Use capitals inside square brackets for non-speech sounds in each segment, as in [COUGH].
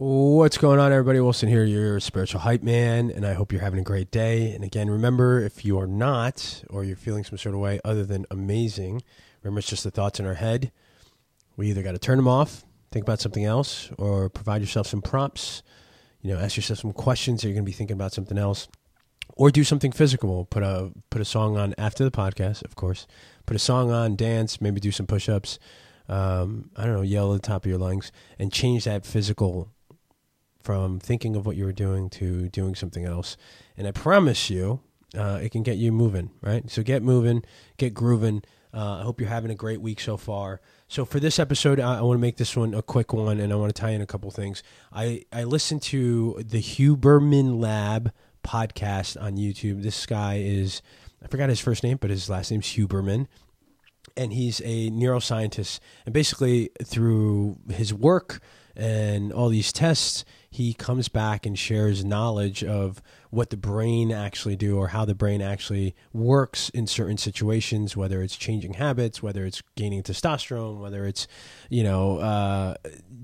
What's going on, everybody? Wilson here, your spiritual hype man, and I hope you're having a great day. And again, remember if you are not, or you're feeling some sort of way other than amazing, remember it's just the thoughts in our head. We either got to turn them off, think about something else, or provide yourself some prompts. You know, ask yourself some questions. Are you're going to be thinking about something else, or do something physical? Put a put a song on after the podcast, of course. Put a song on, dance, maybe do some push ups. Um, I don't know, yell at the top of your lungs, and change that physical from thinking of what you were doing to doing something else. And I promise you, uh, it can get you moving, right? So get moving, get grooving. Uh, I hope you're having a great week so far. So for this episode, I, I want to make this one a quick one, and I want to tie in a couple things. I I listened to the Huberman Lab podcast on YouTube. This guy is I forgot his first name, but his last name's Huberman. And he's a neuroscientist. And basically, through his work and all these tests, he comes back and shares knowledge of what the brain actually do or how the brain actually works in certain situations whether it's changing habits whether it's gaining testosterone whether it's you know uh,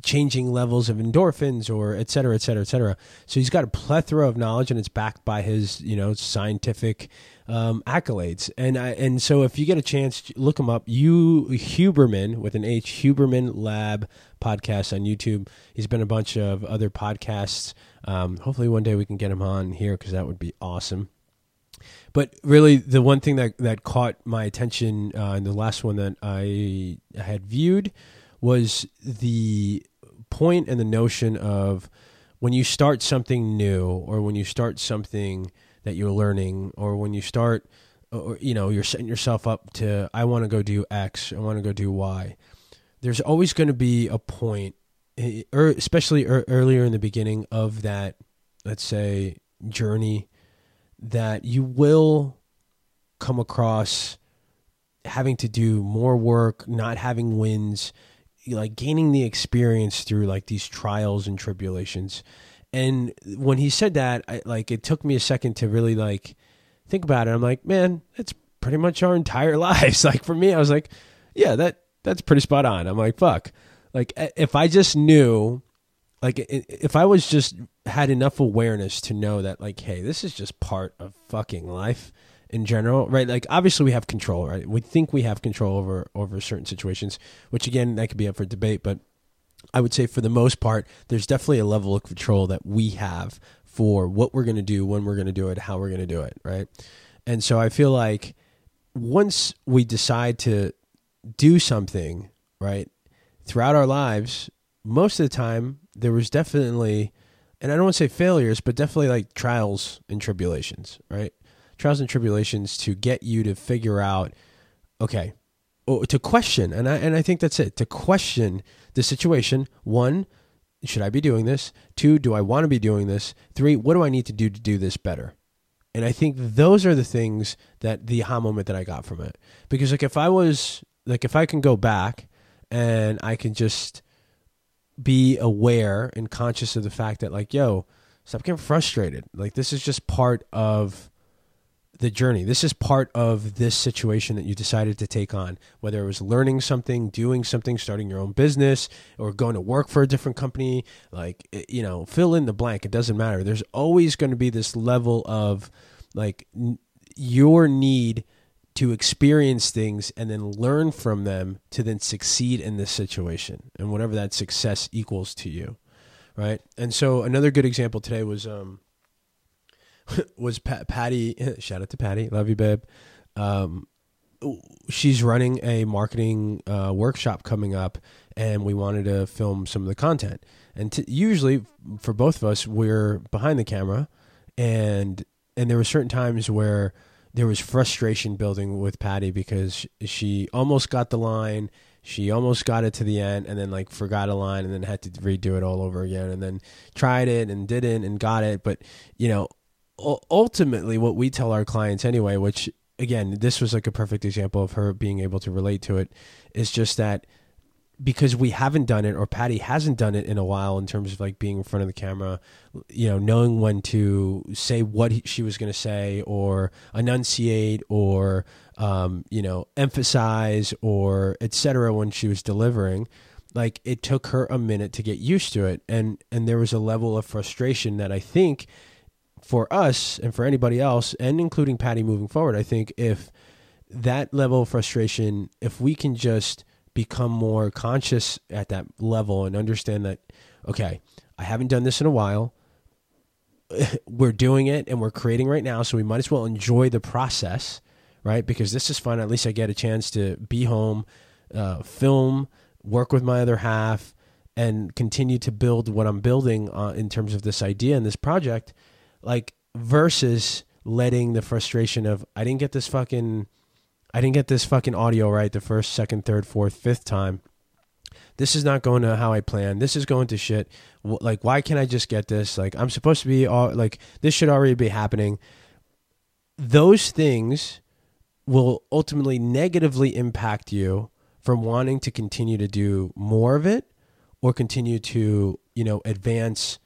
changing levels of endorphins or et cetera et cetera et cetera so he's got a plethora of knowledge and it's backed by his you know scientific um, accolades. And I, and so if you get a chance, look him up. You Huberman with an H Huberman Lab podcast on YouTube. He's been a bunch of other podcasts. Um, hopefully one day we can get him on here because that would be awesome. But really, the one thing that that caught my attention uh, in the last one that I had viewed was the point and the notion of when you start something new or when you start something that you're learning or when you start or you know you're setting yourself up to i want to go do x i want to go do y there's always going to be a point or especially er, earlier in the beginning of that let's say journey that you will come across having to do more work not having wins like gaining the experience through like these trials and tribulations and when he said that, I, like it took me a second to really like think about it. I'm like, man, that's pretty much our entire [LAUGHS] lives. Like for me, I was like, yeah, that that's pretty spot on. I'm like, fuck. Like if I just knew, like if I was just had enough awareness to know that, like, hey, this is just part of fucking life in general, right? Like obviously we have control, right? We think we have control over over certain situations, which again that could be up for debate, but I would say for the most part, there's definitely a level of control that we have for what we're going to do, when we're going to do it, how we're going to do it, right? And so I feel like once we decide to do something, right, throughout our lives, most of the time there was definitely, and I don't want to say failures, but definitely like trials and tribulations, right? Trials and tribulations to get you to figure out, okay, oh, to question, and I and I think that's it, to question the situation. One, should I be doing this? Two, do I want to be doing this? Three, what do I need to do to do this better? And I think those are the things that the aha moment that I got from it. Because like if I was like if I can go back and I can just be aware and conscious of the fact that like, yo, stop getting frustrated. Like this is just part of the journey. This is part of this situation that you decided to take on, whether it was learning something, doing something, starting your own business, or going to work for a different company. Like, eh, you know, fill in the blank. It doesn't matter. There's always going to be this level of like your need to experience things and then learn from them to then succeed in this situation and whatever that success equals to you. Right. And so another good example today was, um, [LAUGHS] was Pat, Patty. [LAUGHS] Shout out to Patty, love you, babe. Um, she's running a marketing uh, workshop coming up, and we wanted to film some of the content. And t- usually, for both of us, we're behind the camera, and and there were certain times where there was frustration building with Patty because she almost got the line, she almost got it to the end, and then like forgot a line, and then had to redo it all over again, and then tried it and didn't and got it, but you know ultimately what we tell our clients anyway which again this was like a perfect example of her being able to relate to it is just that because we haven't done it or patty hasn't done it in a while in terms of like being in front of the camera you know knowing when to say what he, she was going to say or enunciate or um, you know emphasize or etc when she was delivering like it took her a minute to get used to it. And and there was a level of frustration that I think for us and for anybody else and including Patty moving forward, I think if that level of frustration, if we can just become more conscious at that level and understand that okay, I haven't done this in a while. [LAUGHS] we're doing it and we're creating right now, so we might as well enjoy the process, right? Because this is fun. At least I get a chance to be home, uh, film, work with my other half, and continue to build what I'm building uh, in terms of this idea and this project. Like versus letting the frustration of I didn't get this fucking, I didn't get this fucking audio right the first, second, third, fourth, fifth time this is not going to how I planned. This is going to shit. Like, why can't I just get this? Like, I'm supposed to be all like this should already be happening. Those things will ultimately negatively impact you from wanting to continue to do more of it or continue to, you know, advance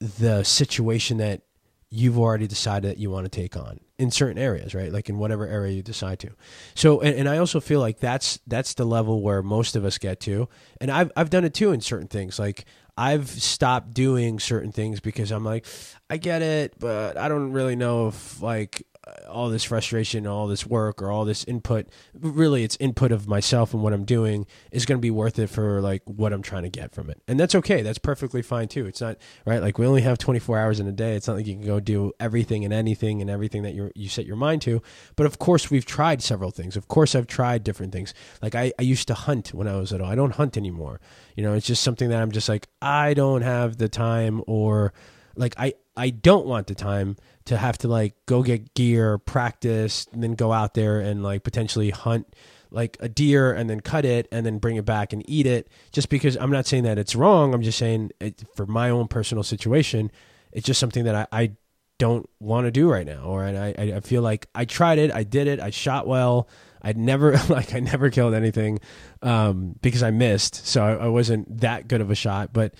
the situation that you've already decided that you want to take on in certain areas, right? Like in whatever area you decide to. So, and, and, I also feel like that's that's the level where most of us get to, and I've I've done it too in certain things. Like I've stopped doing certain things because I'm like, I get it, but I don't really know if like all this frustration, all this work, or all this input, really it's input of myself and what I'm doing is going to be worth it for like what I'm trying to get from it. And that's okay. That's perfectly fine too. It's not right. Like we only have 24 hours in a day. It's not like you can go do everything and anything and everything that you you set your mind to. But of course, we've tried several things. Of course, I've tried different things. Like I, I used to hunt when I was little. I don't hunt anymore. You know, it's just something that I'm just like I don't have the time or like I I don't want the time to have to like go get gear, practice, and then go out there and like potentially hunt like a deer and then cut it and then bring it back and eat it. Just because I'm not saying that it's wrong, I'm just saying it, for my own personal situation, it's just something that I, I don't want to do right now. Or I, I feel like I tried it, I did it, I shot well. I'd never [LAUGHS] like I never killed anything um, because I missed, so I, I, wasn't that good of a shot. But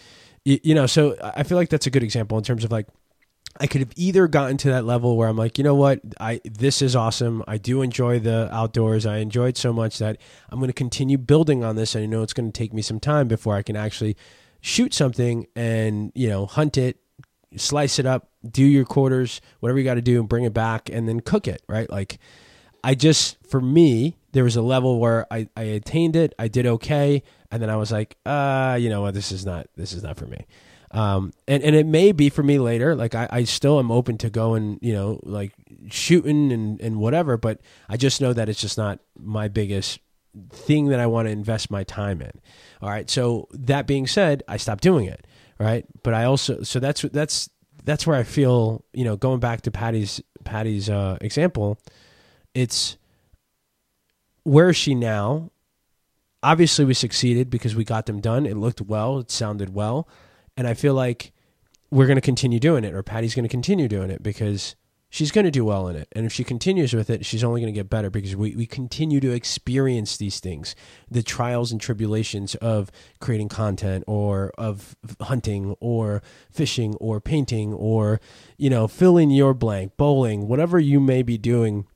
you, you know, so I feel like that's a good example in terms of like I could have either gotten to that level where I'm like, you know what, I this is awesome. I do enjoy the outdoors. I enjoy it so much that I'm going to continue building on this. And I know it's going to take me some time before I can actually shoot something and you know hunt it, slice it up, do your quarters, whatever you got to do, and bring it back, and then cook it. Right? Like, I just for me, there was a level where I I attained it. I did okay, and then I was like, uh, you know what, this is not this is not for me. Um, and, and it may be for me later. Like I, I still am open to going, you know, like shooting and, and whatever, but I just know that it's just not my biggest thing that I want to invest my time in. All right. So that being said, I stopped doing it. Right. But I also, so that's, that's, that's where I feel, you know, going back to Patty's, Patty's, uh, example, it's where is she now? Obviously we succeeded because we got them done. It looked well. It sounded well and I feel like we're going to continue doing it, or Patty's going to continue doing it because she's going to do well in it. And if she continues with it, she's only going to get better because we, we continue to experience these things the trials and tribulations of creating content or of hunting or fishing or painting or, you know, filling your blank, bowling, whatever you may be doing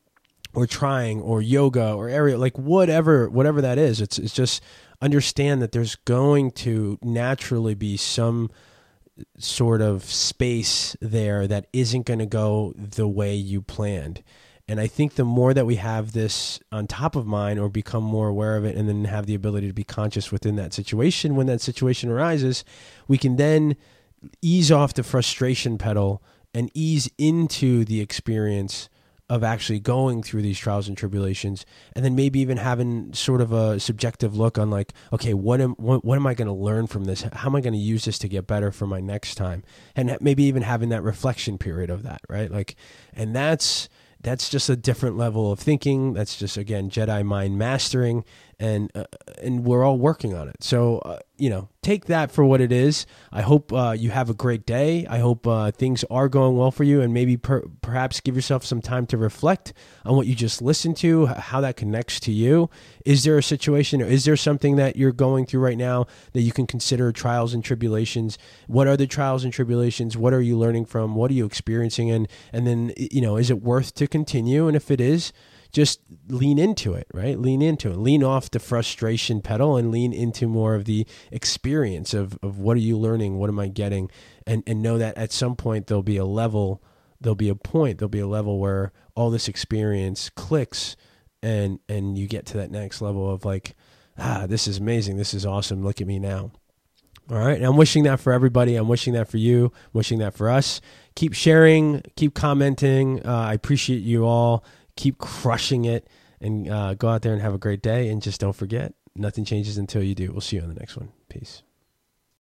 or trying or yoga or area like whatever whatever that is it's it's just understand that there's going to naturally be some sort of space there that isn't going to go the way you planned. And I think the more that we have this on top of mind or become more aware of it and then have the ability to be conscious within that situation when that situation arises, we can then ease off the frustration pedal and ease into the experience of actually going through these trials and tribulations and then maybe even having sort of a subjective look on like okay what am what, what am i going to learn from this? How am i going to use this to get better for my next time? And maybe even having that reflection period of that right? Like and that's that's just a different level of thinking. That's just again jedi mind mastering and uh, and we're all working on it so uh, you know take that for what it is. I hope uh, you have a great day. I hope uh, things are going well for you, and maybe per perhaps give yourself some time to reflect on what you just listened to, how that connects to you. Is there a situation, or is there something that you're going through right now that you can consider trials and tribulations? What are the trials and tribulations? What are you learning from? What are you experiencing? And and then you know, is it worth to continue? And if it is just lean into it, right? Lean into it. Lean off the frustration pedal and lean into more of the experience of, of what are you learning? What am I getting? And, and know that at some point there'll be a level, there'll be a point, there'll be a level where all this experience clicks and, and you get to that next level of like, ah, this is amazing. This is awesome. Look at me now. All right. And I'm wishing that for everybody. I'm wishing that for you, wishing that for us. Keep sharing, keep commenting. Uh, I appreciate you all. Keep crushing it and uh, go out there and have a great day. And just don't forget, nothing changes until you do. We'll see you on the next one. Peace.